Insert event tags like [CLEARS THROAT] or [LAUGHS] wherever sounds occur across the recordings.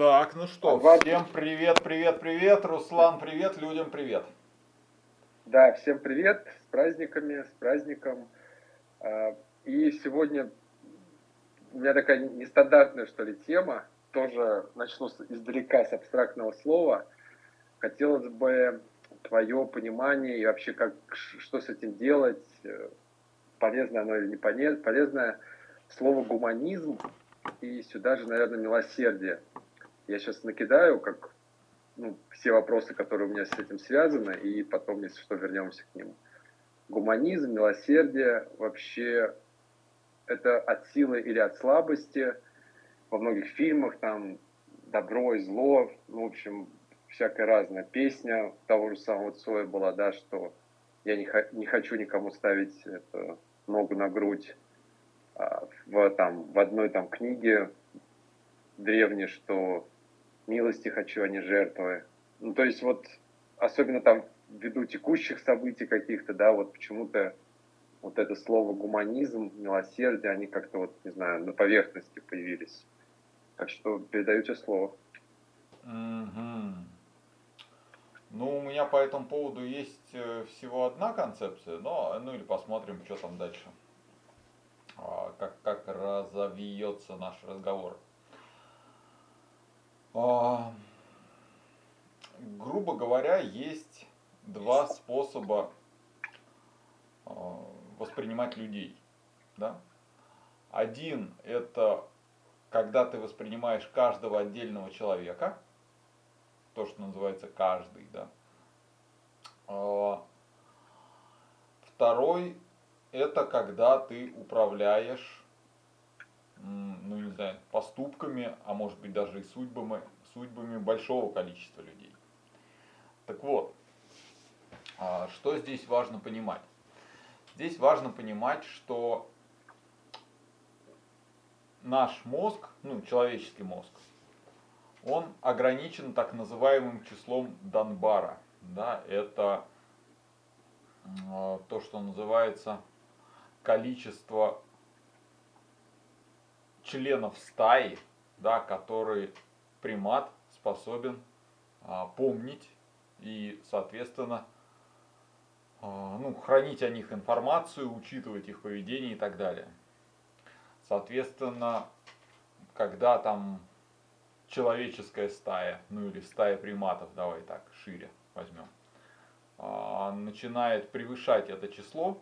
Так, ну что, всем привет, привет, привет. Руслан, привет, людям привет. Да, всем привет, с праздниками, с праздником. А, И сегодня у меня такая нестандартная, что ли, тема. Тоже начну издалека, с абстрактного слова. Хотелось бы твое понимание и вообще, как, что с этим делать, э, полезно оно или не поле- полезное. Слово гуманизм и сюда же, наверное, милосердие. Я сейчас накидаю, как ну, все вопросы, которые у меня с этим связаны, и потом, если что, вернемся к ним. Гуманизм, милосердие, вообще это от силы или от слабости. Во многих фильмах там добро и зло, ну, в общем, всякая разная песня того же самого Цоя была, да, что я не, не хочу никому ставить это, ногу на грудь. А, в, там, в одной там книге древней, что милости хочу, а не жертвы. Ну, то есть вот, особенно там ввиду текущих событий каких-то, да, вот почему-то вот это слово гуманизм, милосердие, они как-то вот, не знаю, на поверхности появились. Так что передаю тебе слово. Мгм. Ну, у меня по этому поводу есть э, всего одна концепция, но, ну или посмотрим, что там дальше. А, Как, как разовьется наш разговор. А, грубо говоря, есть два способа а, воспринимать людей. Да? Один это когда ты воспринимаешь каждого отдельного человека, то, что называется каждый, да. А, Второй это когда ты управляешь, ну не знаю, поступками, а может быть даже и судьбами, судьбами большого количества людей. Так вот, а, что здесь важно понимать? Здесь важно понимать, что наш мозг, ну, человеческий мозг, он ограничен так называемым числом Данбара. Да, это э, то, что называется количество членов стаи, да, который примат способен а, помнить и, соответственно, а, ну, хранить о них информацию, учитывать их поведение и так далее. Соответственно, когда там человеческая стая, ну или стая приматов, давай так, шире возьмем, а, начинает превышать это число,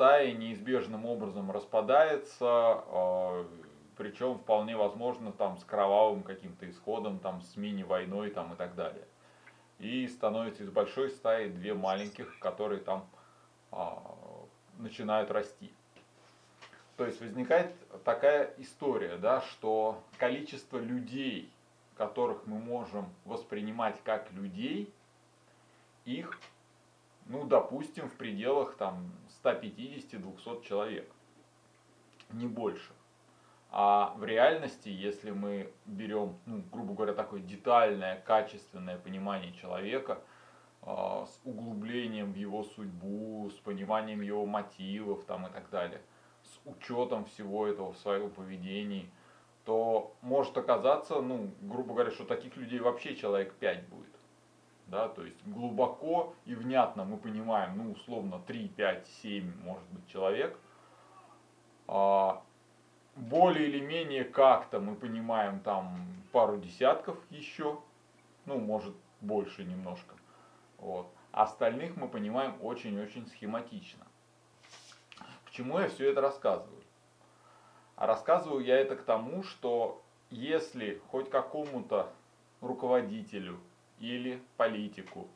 стая неизбежным образом распадается, а, причем вполне возможно там с кровавым каким-то исходом, там с мини-войной там и так далее. И становится из большой стаи две маленьких, которые там а, начинают расти. То есть возникает такая история, да, что количество людей, которых мы можем воспринимать как людей, их, ну, допустим, в пределах там 150-200 человек, не больше. А в реальности, если мы берем, ну, грубо говоря, такое детальное, качественное понимание человека, а, с углублением в его судьбу, с пониманием его мотивов там и так далее, с учетом всего этого в своем поведении, то может оказаться, ну, грубо говоря, что таких людей вообще человек 5 будет. Да, то есть глубоко и внятно мы понимаем, ну, условно, 3, 5, 7, может быть, человек. А, более или менее как-то мы понимаем там пару десятков еще, ну, может, больше немножко. Вот. Остальных мы понимаем очень-очень схематично. К чему я все это рассказываю? А рассказываю я это к тому, что если хоть какому-то руководителю или политику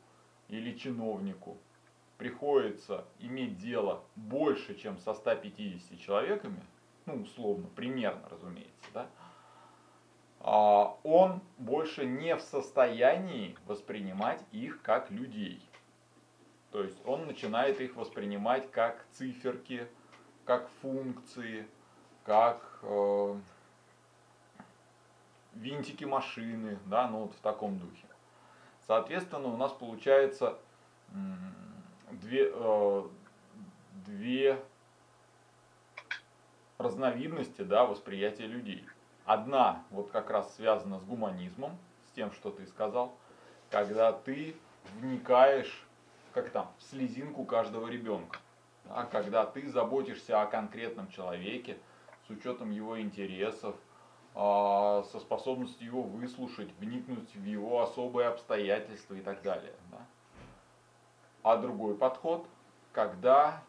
или чиновнику приходится иметь дело больше, чем со 150 человеками, ну, условно, примерно, разумеется, да, а, он больше не в состоянии воспринимать их как людей. То есть он начинает их воспринимать как циферки, как функции, как э, винтики машины, да, ну вот в таком духе. Соответственно, у нас получается м, две, э, две разновидности да, восприятия людей. Одна вот как раз связана с гуманизмом, с тем, что ты сказал, когда ты вникаешь, как там, в слезинку каждого ребенка. Да, когда ты заботишься о конкретном человеке с учетом его интересов, а, со способностью его выслушать, вникнуть в его особые обстоятельства и так далее. Да. А другой подход, когда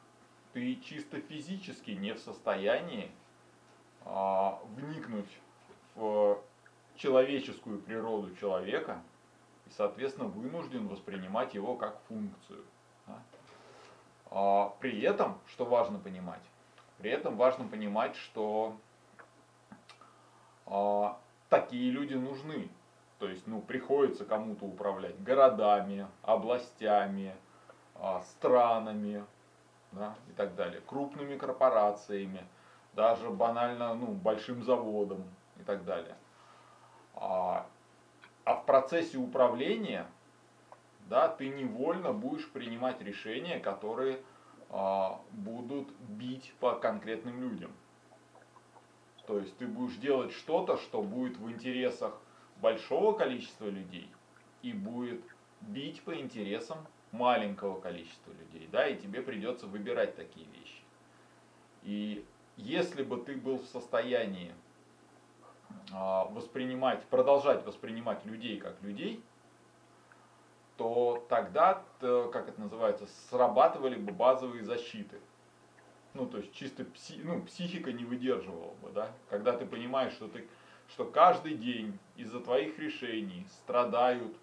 ты чисто физически не в состоянии а, вникнуть в человеческую природу человека и, соответственно, вынужден воспринимать его как функцию. Да. А, при этом, что важно понимать, при этом важно понимать, что а, такие люди нужны. То есть, ну, приходится кому-то управлять городами, областями, а, странами, да, и так далее, крупными корпорациями, даже банально, ну, большим заводом и так далее. А, а в процессе управления, да, ты невольно будешь принимать решения, которые а, будут бить по конкретным людям. То есть ты будешь делать что-то, что будет в интересах большого количества людей и будет бить по интересам маленького количества людей, да, и тебе придется выбирать такие вещи. И если бы ты был в состоянии а, воспринимать, продолжать воспринимать людей как людей, то тогда, как это называется, срабатывали бы базовые защиты ну, то есть чисто пси, ну, психика не выдерживала бы, да, когда ты понимаешь, что ты, что каждый день из-за твоих решений страдают,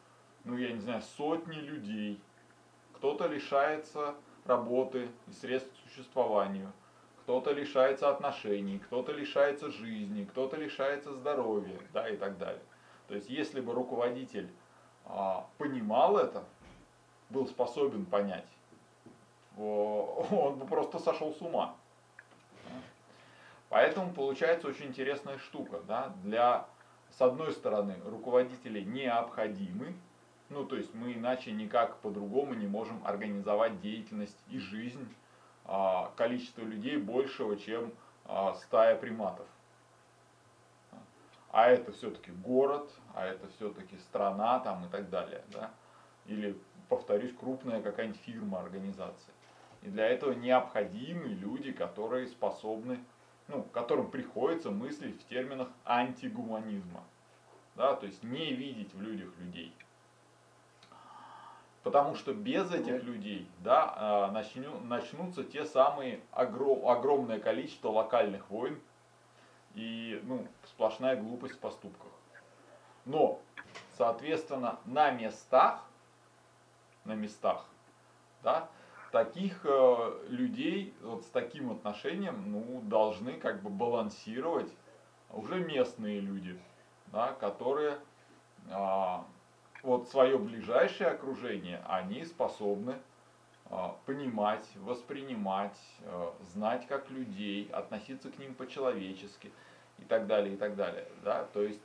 ну, я не знаю, сотни людей, кто-то лишается работы и средств к существованию, кто-то лишается отношений, кто-то лишается жизни, кто-то лишается здоровья, да, и так далее. То есть, если бы руководитель а, понимал это, был способен понять, он бы просто сошел с ума. Поэтому получается очень интересная штука. Да? Для, с одной стороны, руководители необходимы, ну то есть мы иначе никак по-другому не можем организовать деятельность и жизнь а, количества людей большего, чем а, стая приматов. А это все-таки город, а это все-таки страна там и так далее. Да? Или, повторюсь, крупная какая-нибудь фирма, организация. И для этого необходимы люди, которые способны, ну, которым приходится мыслить в терминах антигуманизма. Да, то есть не видеть в людях людей. Потому что без этих людей да, а, начну, начнутся те самые огром, огромное количество локальных войн и ну, сплошная глупость в поступках. Но, соответственно, на местах, на местах, да, таких э, людей вот с таким отношением ну, должны как бы балансировать уже местные люди, да, которые э, вот свое ближайшее окружение, они способны э, понимать, воспринимать, э, знать как людей, относиться к ним по-человечески и так далее, и так далее. Да? То есть,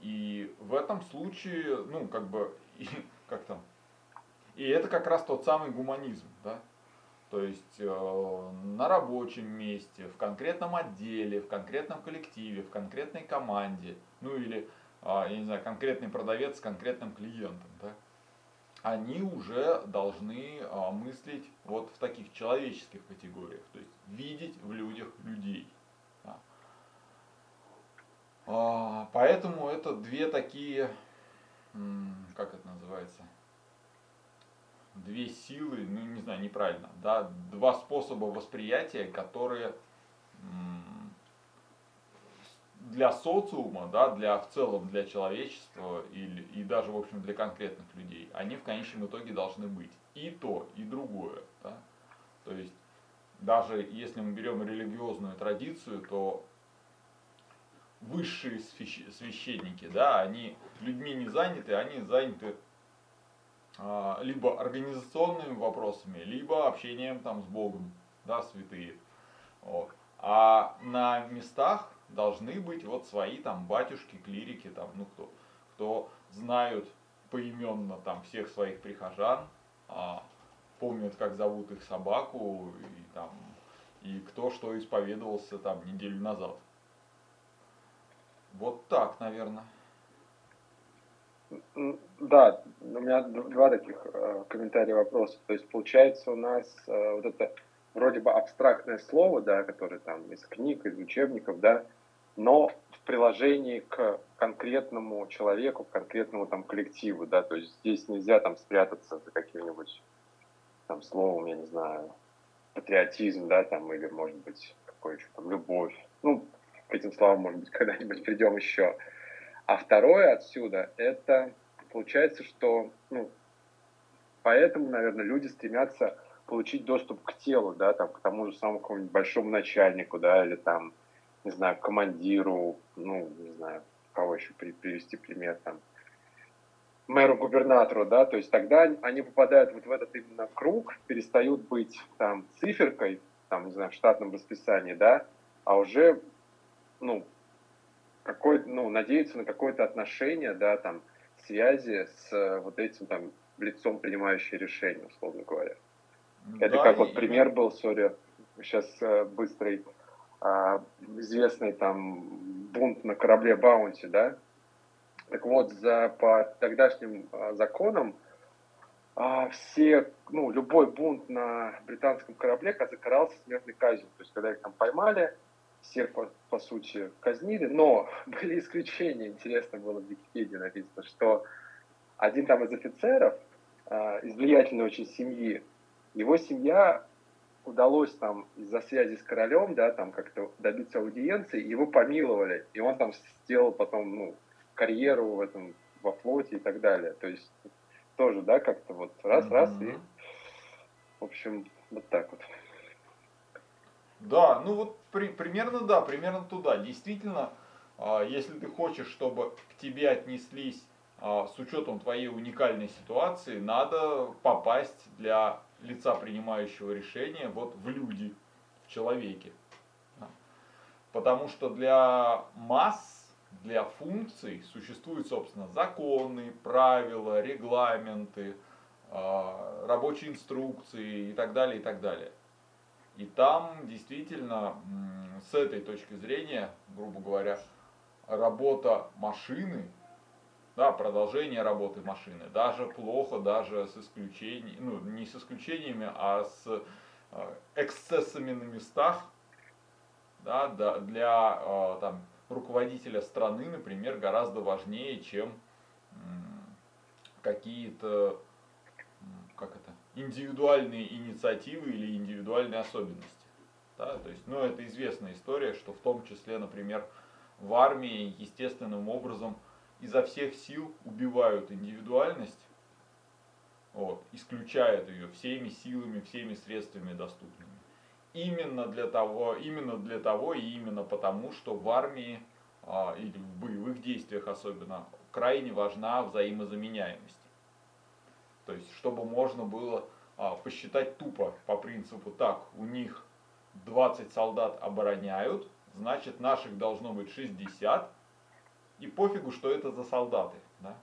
и в этом случае, ну, как бы, [LAUGHS] и, как там, и это как раз тот самый гуманизм. Да? То есть э, на рабочем месте, в конкретном отделе, в конкретном коллективе, в конкретной команде, ну или, э, я не знаю, конкретный продавец с конкретным клиентом, да, они уже должны э, мыслить вот в таких человеческих категориях, то есть видеть в людях людей. Да. Э, поэтому это две такие, как это называется, две силы, ну не знаю, неправильно, да, два способа восприятия, которые для социума, да, для в целом для человечества или, и даже, в общем, для конкретных людей, они в конечном итоге должны быть. И то, и другое. Да? То есть, даже если мы берем религиозную традицию, то высшие священники, да, они людьми не заняты, они заняты либо организационными вопросами, либо общением там с Богом, да, святые. Вот. А на местах должны быть вот свои там батюшки, клирики, там, ну кто, кто знают поименно там всех своих прихожан, а, помнят, как зовут их собаку, и там, и кто что исповедовался там неделю назад. так, наверное. Да, у меня два таких э, комментария вопроса. То есть получается у нас э, вот это вроде бы абстрактное слово, да, которое там из книг, из учебников, да, но в приложении к конкретному человеку, к конкретному там коллективу, да, то есть здесь нельзя там спрятаться за каким-нибудь там словом, я не знаю, патриотизм, да, там, или, может быть, какой еще там, любовь. Ну, к этим словам, может быть, [LAUGHS] когда-нибудь придем еще. А второе отсюда, это получается, что, ну, поэтому, наверное, люди стремятся получить доступ к телу, да, там, к тому же самому какому-нибудь большому начальнику, да, или там, не знаю, командиру, ну, не знаю, кого еще привести пример, там, мэру-губернатору, да, то есть тогда они попадают вот в этот именно круг, перестают быть там циферкой, там, не знаю, в штатном расписании, да, а уже, ну, какой, ну, надеются на какое-то отношение, да, там, связи с вот этим там лицом, принимающим решение, условно говоря. Да, Это как вот пример был, сори, сейчас э, быстрый, э, известный там бунт на корабле Баунти, да, так вот, за, по тогдашним а, законам а, все, ну, любой бунт на британском корабле карался смертной казнью. То есть, когда их там поймали, всех, по, по сути, казнили. Но [LAUGHS] были исключения. Интересно было в Википедии написано, что один там из офицеров, а, из влиятельной очень семьи, его семья удалось там из-за связи с королем, да, там как-то добиться аудиенции, его помиловали, и он там сделал потом, ну, карьеру в этом, во флоте и так далее. То есть тоже, да, как-то вот раз-раз mm-hmm. и, в общем, вот так вот. Да, ну вот при, примерно да, примерно туда. Действительно, э, если ты хочешь, чтобы к тебе отнеслись э, с учетом твоей уникальной ситуации, надо попасть для лица, принимающего решение, вот в люди, в человеке. Потому что для масс для функций существуют, собственно, законы, правила, регламенты, а, рабочие инструкции и так далее, и так далее. И там действительно с этой точки зрения, грубо говоря, работа машины, да, продолжение работы машины, даже плохо, даже с исключениями, ну не с исключениями, а с а, эксцессами на местах, да, для а, там, руководителя страны, например, гораздо важнее, чем какие-то как это, индивидуальные инициативы или индивидуальные особенности. Да? То есть, ну, это известная история, что в том числе, например, в армии естественным образом изо всех сил убивают индивидуальность, вот, исключают ее всеми силами, всеми средствами доступными именно для того, именно для того и именно потому, что в армии а, или в боевых действиях особенно крайне важна взаимозаменяемость. То есть, чтобы можно было а, посчитать тупо по принципу так, у них 20 солдат обороняют, значит наших должно быть 60, и пофигу, что это за солдаты. Да?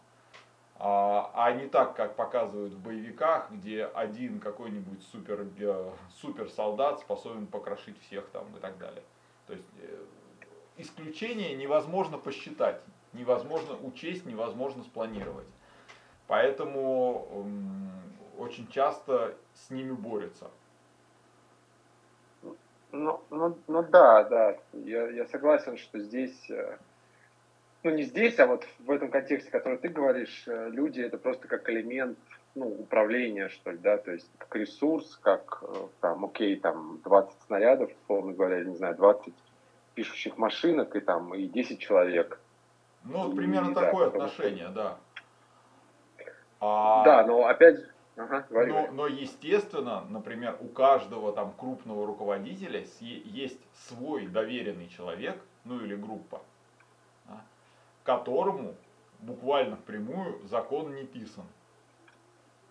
а, а не так, как показывают в боевиках, где один какой-нибудь супер, э, супер солдат способен покрошить всех там и так далее. То есть э, исключения невозможно посчитать, невозможно учесть, невозможно спланировать. Поэтому очень часто с ними борются. Ну, ну, ну да, да, я, я согласен, что здесь э, ну не здесь, а вот в этом контексте, который ты говоришь, э, люди это просто как элемент ну, управления, что ли, да, то есть как ресурс, как э, там, окей, там 20 снарядов, условно говоря, не знаю, 20 пишущих машинок и там и 10 человек. Ну, примерно и, такое да, отношение, да. А... Да, но опять же, Ага, но, но естественно, например, у каждого там крупного руководителя есть свой доверенный человек, ну или группа, которому буквально впрямую закон не писан.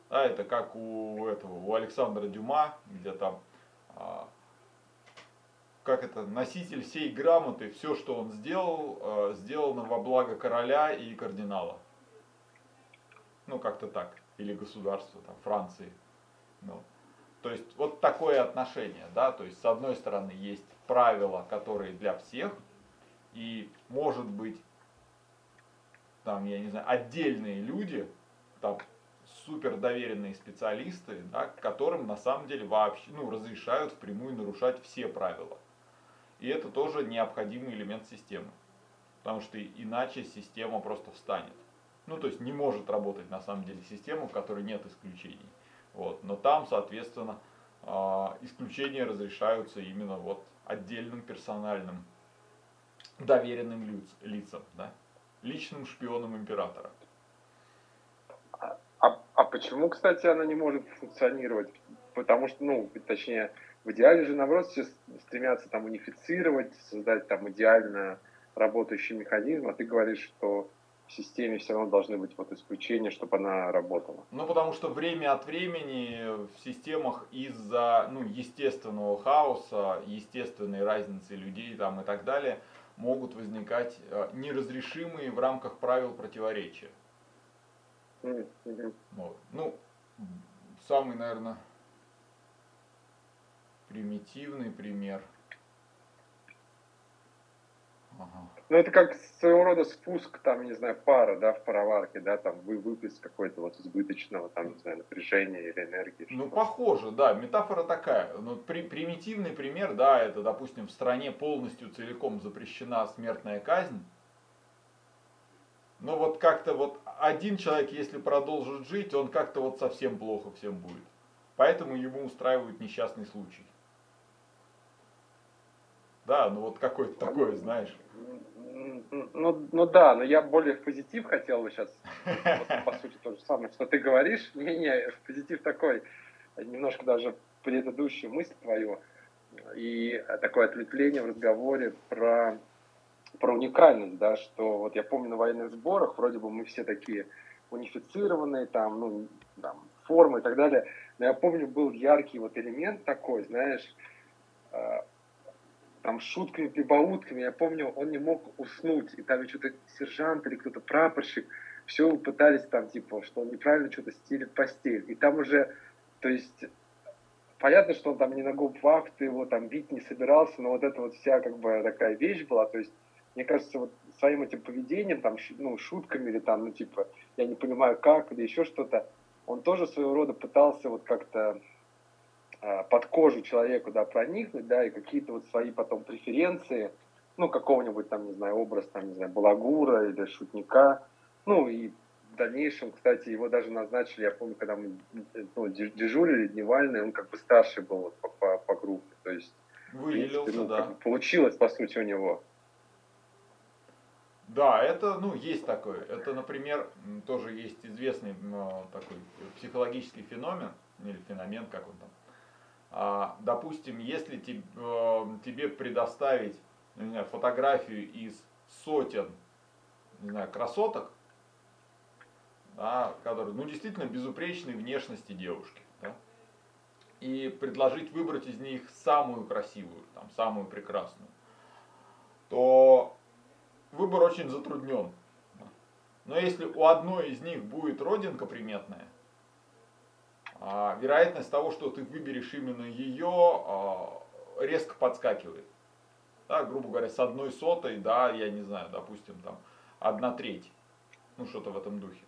Да, это как у этого, у Александра Дюма, где там, а, как это, носитель всей грамоты, все, что он сделал, а, сделано во благо короля и кардинала. Ну, как-то так. Или государства, там, Франции. Ну. То есть, вот такое отношение, да, то есть, с одной стороны, есть правила, которые для всех, и, может быть, там, я не знаю, отдельные люди, там, супер доверенные специалисты, да, которым на самом деле вообще, ну, разрешают впрямую нарушать все правила. И это тоже необходимый элемент системы. Потому что иначе система просто встанет. Ну, то есть не может работать на самом деле система, в которой нет исключений. Вот. Но там, соответственно, а, исключения разрешаются именно вот отдельным персональным доверенным лиц, лицам, да? личным шпионом императора. А, а, почему, кстати, она не может функционировать? Потому что, ну, точнее, в идеале же, наоборот, все стремятся там унифицировать, создать там идеально работающий механизм, а ты говоришь, что в системе все равно должны быть вот исключения, чтобы она работала. Ну, потому что время от времени в системах из-за ну, естественного хаоса, естественной разницы людей там и так далее, могут возникать э, неразрешимые в рамках правил противоречия. Mm-hmm. Вот. Ну, самый, наверное, примитивный пример – Ага. Ну, это как своего рода спуск, там, не знаю, пара, да, в пароварке, да, там, вы выплеск какой-то вот избыточного, там, не знаю, напряжения или энергии. Ну, похоже, да, метафора такая. Ну, при, примитивный пример, да, это, допустим, в стране полностью целиком запрещена смертная казнь. Но вот как-то вот один человек, если продолжит жить, он как-то вот совсем плохо всем будет. Поэтому ему устраивают несчастный случай. Да, ну вот какой-то такой, знаешь. Ну, ну да, но я более в позитив хотел бы сейчас, вот, по сути, то же самое, что ты говоришь. Не-не, позитив такой, немножко даже предыдущую мысль твою и такое ответвление в разговоре про, про уникальность, да, что вот я помню на военных сборах, вроде бы мы все такие унифицированные, там, ну, там, формы и так далее, но я помню, был яркий вот элемент такой, знаешь, а, там шутками, прибаутками. Я помню, он не мог уснуть, и там что-то сержант или кто-то прапорщик, все пытались там, типа, что он неправильно что-то стелит постель. И там уже, то есть, понятно, что он там не на губвахт, его там бить не собирался, но вот это вот вся как бы такая вещь была, то есть, мне кажется, вот своим этим поведением, там, ну, шутками или там, ну, типа, я не понимаю как, или еще что-то, он тоже своего рода пытался вот как-то под кожу человеку, да, проникнуть, да, и какие-то вот свои потом преференции, ну, какого-нибудь там, не знаю, образ, там, не знаю, балагура или шутника, ну, и в дальнейшем, кстати, его даже назначили, я помню, когда мы ну, дежурили дневальный, он как бы старший был вот по, по, по группе, то есть, Выделился, ну, да. получилось, по сути, у него. Да, это, ну, есть такое. Это, например, тоже есть известный такой психологический феномен, или феномен, как он там, допустим, если э, тебе предоставить знаю, фотографию из сотен не знаю, красоток, да, которые ну, действительно безупречной внешности девушки, да, и предложить выбрать из них самую красивую, там, самую прекрасную, то выбор очень затруднен. Но если у одной из них будет родинка приметная, а, вероятность того, что ты выберешь именно ее, а, резко подскакивает. Да, грубо говоря, с одной сотой, да, я не знаю, допустим, там, одна треть. Ну, что-то в этом духе.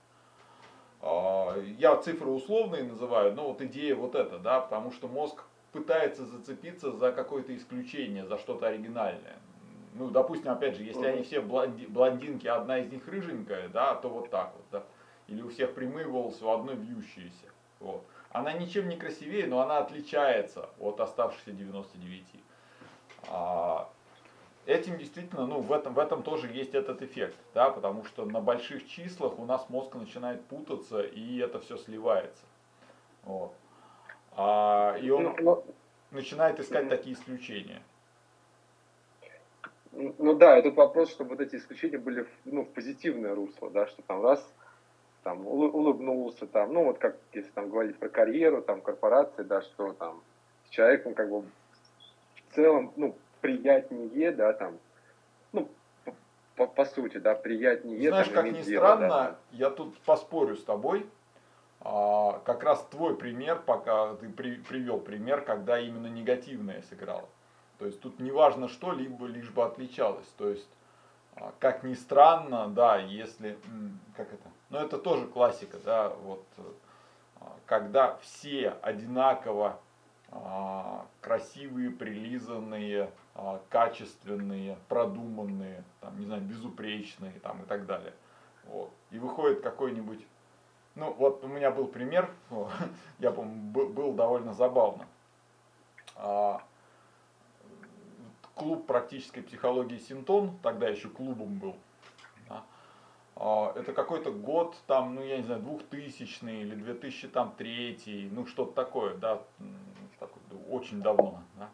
А, я цифры условные называю, но вот идея вот эта, да, потому что мозг пытается зацепиться за какое-то исключение, за что-то оригинальное. Ну, допустим, опять же, если они все блондинки, одна из них рыженькая, да, то вот так вот, да. Или у всех прямые волосы, у одной вьющиеся. Вот. Она ничем не красивее, но она отличается от оставшихся 99. А, этим действительно, ну, в этом, в этом тоже есть этот эффект, да, потому что на больших числах у нас мозг начинает путаться, и это все сливается. Вот. А, и он но, ну, но... начинает искать mm такие исключения. Ну да, этот вопрос, чтобы вот эти исключения были ну, в позитивное русло, да, что там раз там улыбнулся, там, ну вот как если там говорить про карьеру, там корпорации, да, что там с человеком как бы в целом, ну, приятнее, да, там, ну, по, по сути, да, приятнее. Знаешь, там, как ни дело, странно, да. я тут поспорю с тобой, а, как раз твой пример, пока ты при, привел пример, когда именно негативное сыграло. То есть тут не важно что, либо лишь бы отличалось. То есть а, как ни странно, да, если, как это, ну это тоже классика, да, вот, а, когда все одинаково а, красивые, прилизанные, качественные, продуманные, там, не знаю, безупречные, там, и так далее. Вот. И выходит какой-нибудь, ну, вот у меня был пример, [LAUGHS] я помню, был довольно забавно клуб практической психологии Синтон, тогда еще клубом был. А, это какой-то год, там, ну я не знаю, 2000 или 2003, ну что-то такое, да, очень давно. Да.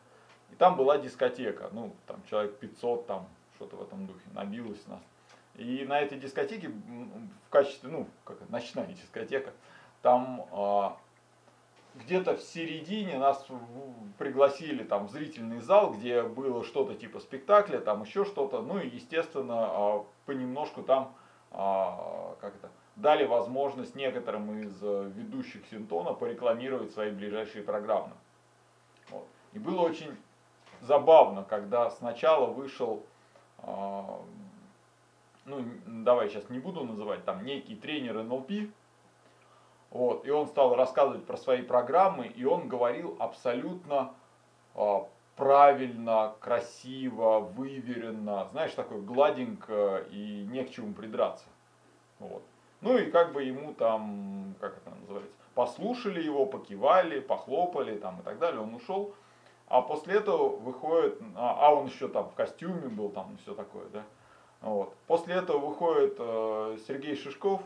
И там была дискотека, ну там человек 500, там что-то в этом духе, набилось нас. И на этой дискотеке в качестве, ну, как ночная дискотека, там а, где-то в середине нас пригласили там в зрительный зал, где было что-то типа спектакля, там еще что-то, ну и естественно а, понемножку там как это, дали возможность некоторым из э, ведущих Синтона порекламировать свои ближайшие программы. Вот. И было очень забавно, когда сначала вышел, а, ну давай сейчас не буду называть, там некий тренер НЛП, вот, и он стал рассказывать про свои программы, и он говорил абсолютно э, правильно, красиво, выверенно, знаешь, такой гладенько и не к чему придраться. Вот. Ну и как бы ему там, как это называется, послушали его, покивали, похлопали там и так далее, он ушел. А после этого выходит, а, а он еще там в костюме был, там все такое, да. Вот. После этого выходит э, Сергей Шишков,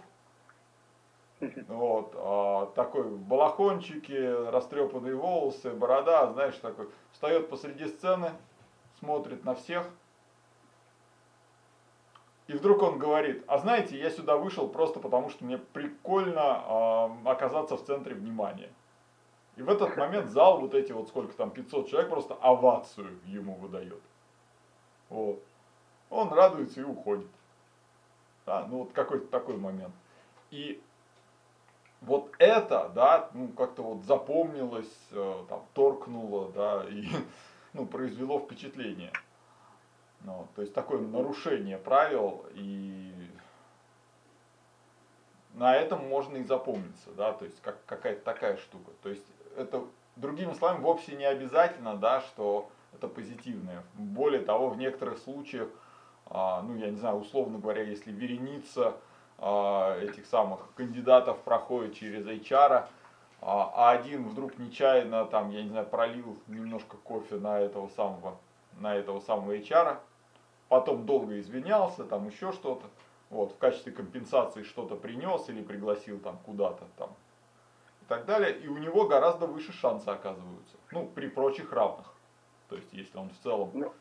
вот, а, такой в балахончике, растрепанные волосы, борода, знаешь, такой, встает посреди сцены, смотрит на всех. И вдруг он говорит, а знаете, я сюда вышел просто потому, что мне прикольно э, оказаться в центре внимания. И в этот момент зал, вот эти вот сколько там, 500 человек, просто овацию ему выдает. Вот. Он радуется и уходит. Да, ну вот какой-то такой момент. И вот это, да, ну, как-то вот запомнилось, э, там, торкнуло, да, и, [LAUGHS] ну, произвело впечатление. Ну, то есть такое нарушение правил, и на этом можно и запомниться, да, то есть как, какая-то такая штука. То есть это, другими словами, вовсе не обязательно, да, что это позитивное. Более того, в некоторых случаях, а, ну, я не знаю, условно говоря, если вереница этих самых кандидатов проходит через HR, а, а один вдруг нечаянно там, я не знаю, пролил немножко кофе на этого самого, на этого самого HR, потом долго извинялся, там еще что-то, вот, в качестве компенсации что-то принес или пригласил там куда-то там и так далее, и у него гораздо выше шансы оказываются, ну, при прочих равных, то есть если он в целом... Ну,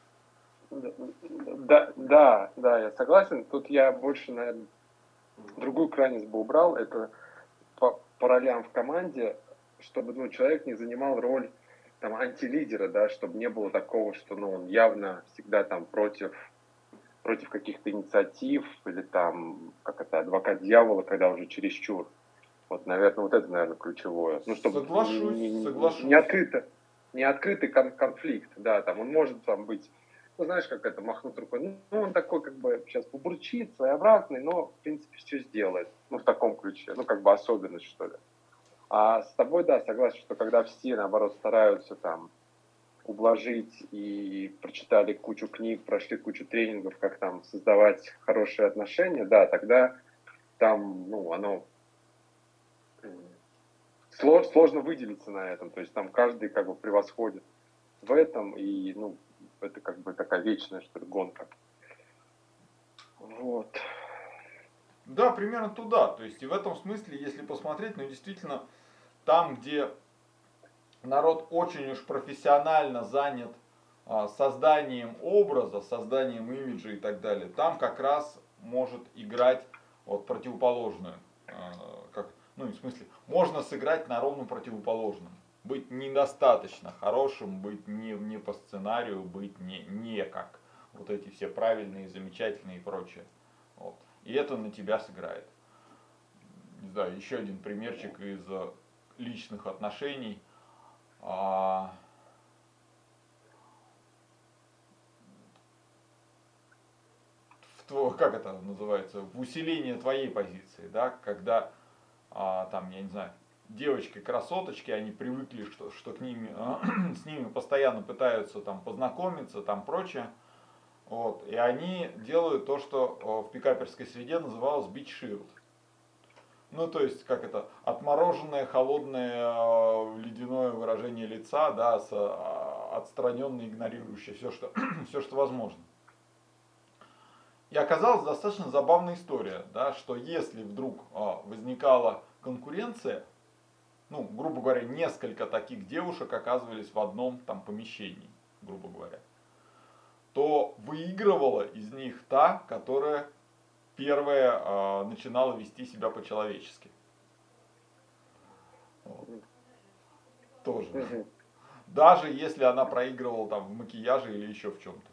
да, да, да, я согласен, тут я больше, наверное, Другую крайность бы убрал, это по, по ролям в команде, чтобы ну, человек не занимал роль там, антилидера, да, чтобы не было такого, что ну, он явно всегда там против, против каких-то инициатив или там, как это, адвокат дьявола, когда уже чересчур. Вот, наверное, вот это, наверное, ключевое. Ну, чтобы соглашусь, не, не, соглашусь. не открыто, не открытый кон конфликт, да, там он может там быть ну, знаешь, как это, махнуть рукой. Ну, он такой, как бы, сейчас побурчит, своеобразный, но, в принципе, все сделает. Ну, в таком ключе. Ну, как бы особенность, что ли. А с тобой, да, согласен, что когда все, наоборот, стараются там ублажить и прочитали кучу книг, прошли кучу тренингов, как там создавать хорошие отношения, да, тогда там, ну, оно сложно выделиться на этом, то есть там каждый как бы превосходит в этом, и, ну, это как бы такая вечная, что ли, гонка. Вот. Да, примерно туда. То есть и в этом смысле, если посмотреть, ну действительно, там, где народ очень уж профессионально занят а, созданием образа, созданием имиджа и так далее, там как раз может играть вот противоположную. А, как, ну, в смысле, можно сыграть на ровно противоположном быть недостаточно хорошим, быть не, не по сценарию, быть не, не как вот эти все правильные, замечательные и прочее. Вот. И это на тебя сыграет. Не знаю, еще один примерчик из личных отношений. А... в, как это называется, в усиление твоей позиции, да, когда а, там, я не знаю, девочки красоточки, они привыкли, что, что к ними, а, [CLEARS THROAT] с ними постоянно пытаются там познакомиться, там прочее. Вот, и они делают то, что в пикаперской среде называлось бич шилд. Ну, то есть, как это, отмороженное, холодное, э, ледяное выражение лица, да, с, э, отстраненное, игнорирующее все что, [CLEARS THROAT] все, что возможно. И оказалась достаточно забавная история, да, что если вдруг возникала конкуренция, ну, грубо говоря, несколько таких девушек оказывались в одном там помещении, грубо говоря, то выигрывала из них та, которая первая э, начинала вести себя по-человечески. Вот. Тоже. Угу. Даже если она проигрывала там в макияже или еще в чем-то.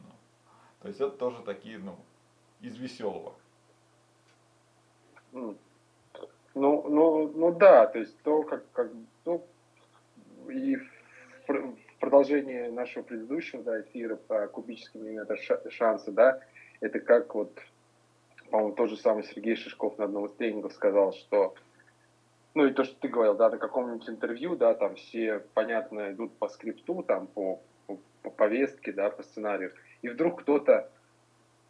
Ну. То есть это тоже такие, ну, из веселого. Ну, ну, ну да, то есть то, как, как ну, и в продолжении нашего предыдущего да, эфира по кубическим это шансы, да, это как вот, по-моему, тот же самый Сергей Шишков на одном из тренингов сказал, что ну и то, что ты говорил, да, на каком-нибудь интервью, да, там все, понятно, идут по скрипту, там, по, по, по повестке, да, по сценарию, и вдруг кто-то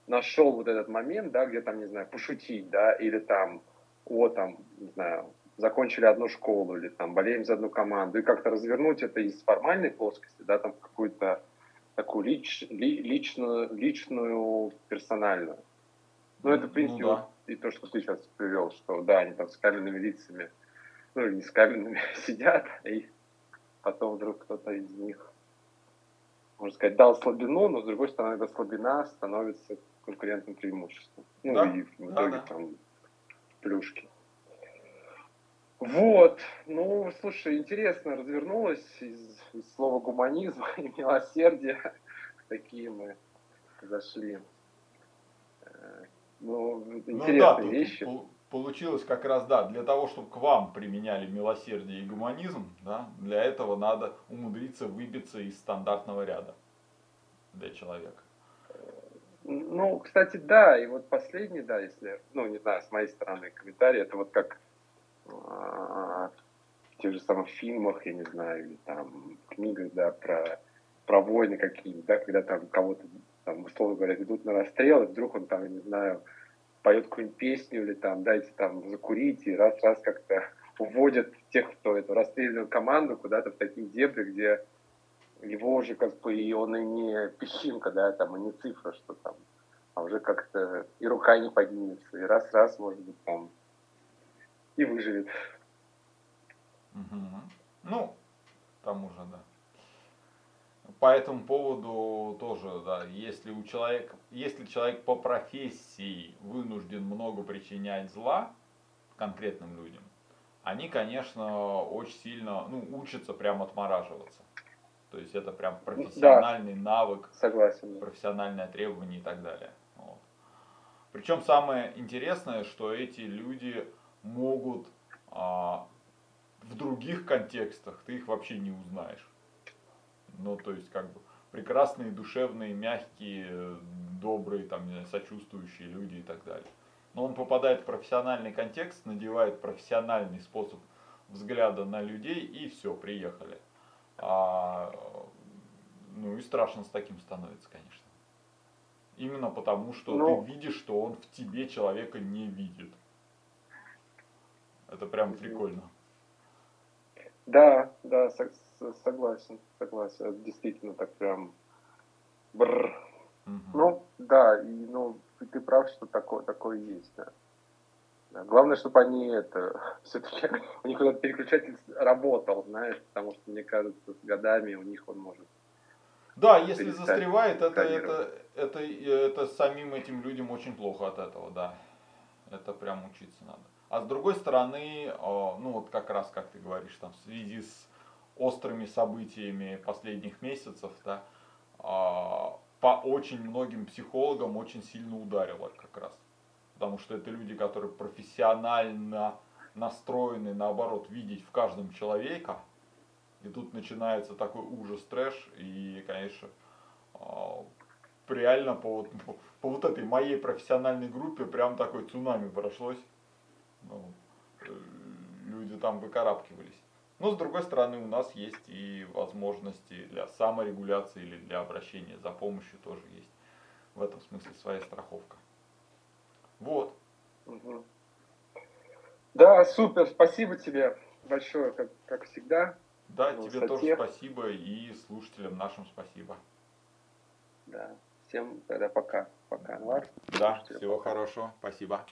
нашел вот этот момент, да, где там, не знаю, пошутить, да, или там, о, там, не знаю, закончили одну школу, или там, болеем за одну команду, и как-то развернуть это из формальной плоскости, да, там, какую-то такую лич, ли, личную, личную, персональную. Ну, это, в принципе, ну, да. вот, и то, что ты сейчас привел, что, да, они там с каменными лицами, ну, не с каменными, [LAUGHS] сидят, и потом вдруг кто-то из них, можно сказать, дал слабину, но, с другой стороны, эта слабина становится конкурентным преимуществом. Ну, да? и в итоге да, да. там плюшки. Вот, ну, слушай, интересно развернулось из, из слова гуманизма [LAUGHS] и милосердия. [LAUGHS] Такие мы зашли. Э, ну, интересные ну, да, вещи. Получилось как раз, да, для того, чтобы к вам применяли милосердие и гуманизм, да, для этого надо умудриться выбиться из стандартного ряда для человека. Ну, кстати, да, и вот последний, да, если, ну, не знаю, с моей стороны комментарий, это вот как в тех же самых фильмах, я не знаю, или там книгах, да, про, про войны какие-нибудь, да, когда там кого-то, там, условно говоря, ведут на расстрел, и вдруг он там, я не знаю, поет какую-нибудь песню или там дайте там закурить, и раз-раз как-то уводят тех, кто эту расстрельную команду куда-то в такие дебри, где его уже как бы и он и не песчинка, да, там, и не цифра, что там, а уже как-то и рука не поднимется, и раз-раз, может быть, там и выживет. Угу. Ну, к тому же, да. По этому поводу тоже, да, если у человека, если человек по профессии вынужден много причинять зла конкретным людям, они, конечно, очень сильно, ну, учатся прям отмораживаться. То есть это прям профессиональный да, навык, согласен. профессиональное требование и так далее. Вот. Причем самое интересное, что эти люди могут а, в других контекстах ты их вообще не узнаешь. Ну, то есть, как бы, прекрасные, душевные, мягкие, добрые, там, не знаю, сочувствующие люди и так далее. Но он попадает в профессиональный контекст, надевает профессиональный способ взгляда на людей и все, приехали. А, ну и страшно с таким становится, конечно. Именно потому, что ну, ты видишь, что он в тебе человека не видит. Это прям прикольно. Да, да, согласен, согласен. Это действительно так прям бррр. Угу. Ну, да, и ну, ты прав, что такое, такое есть, да. Главное, чтобы они это [LAUGHS] все-таки у них этот переключатель работал, знаешь, потому что мне кажется, с годами у них он может. Да, если застревает, это, это, это, это самим этим людям очень плохо от этого, да. Это прям учиться надо. А с другой стороны, э, ну вот как раз, как ты говоришь, там, в связи с острыми событиями последних месяцев, да, а, по очень многим психологам очень сильно ударило как раз. Потому что это люди, которые профессионально настроены, наоборот, видеть в каждом человека. И тут начинается такой ужас, трэш. И, конечно, а, реально по по, по вот этой моей профессиональной группе прям такой цунами прошлось. Ну, э, люди там выкарабкивались. Но с другой стороны у нас есть и возможности для саморегуляции или для обращения за помощью тоже есть. В этом смысле своя страховка. Вот. Мгм. Да, супер, спасибо тебе большое, как, как всегда. Да, Ну, тебе тоже статье. спасибо и слушателям нашим спасибо. Да, всем тогда пока. Пока, Анвар. Да, всего пока. хорошего, спасибо.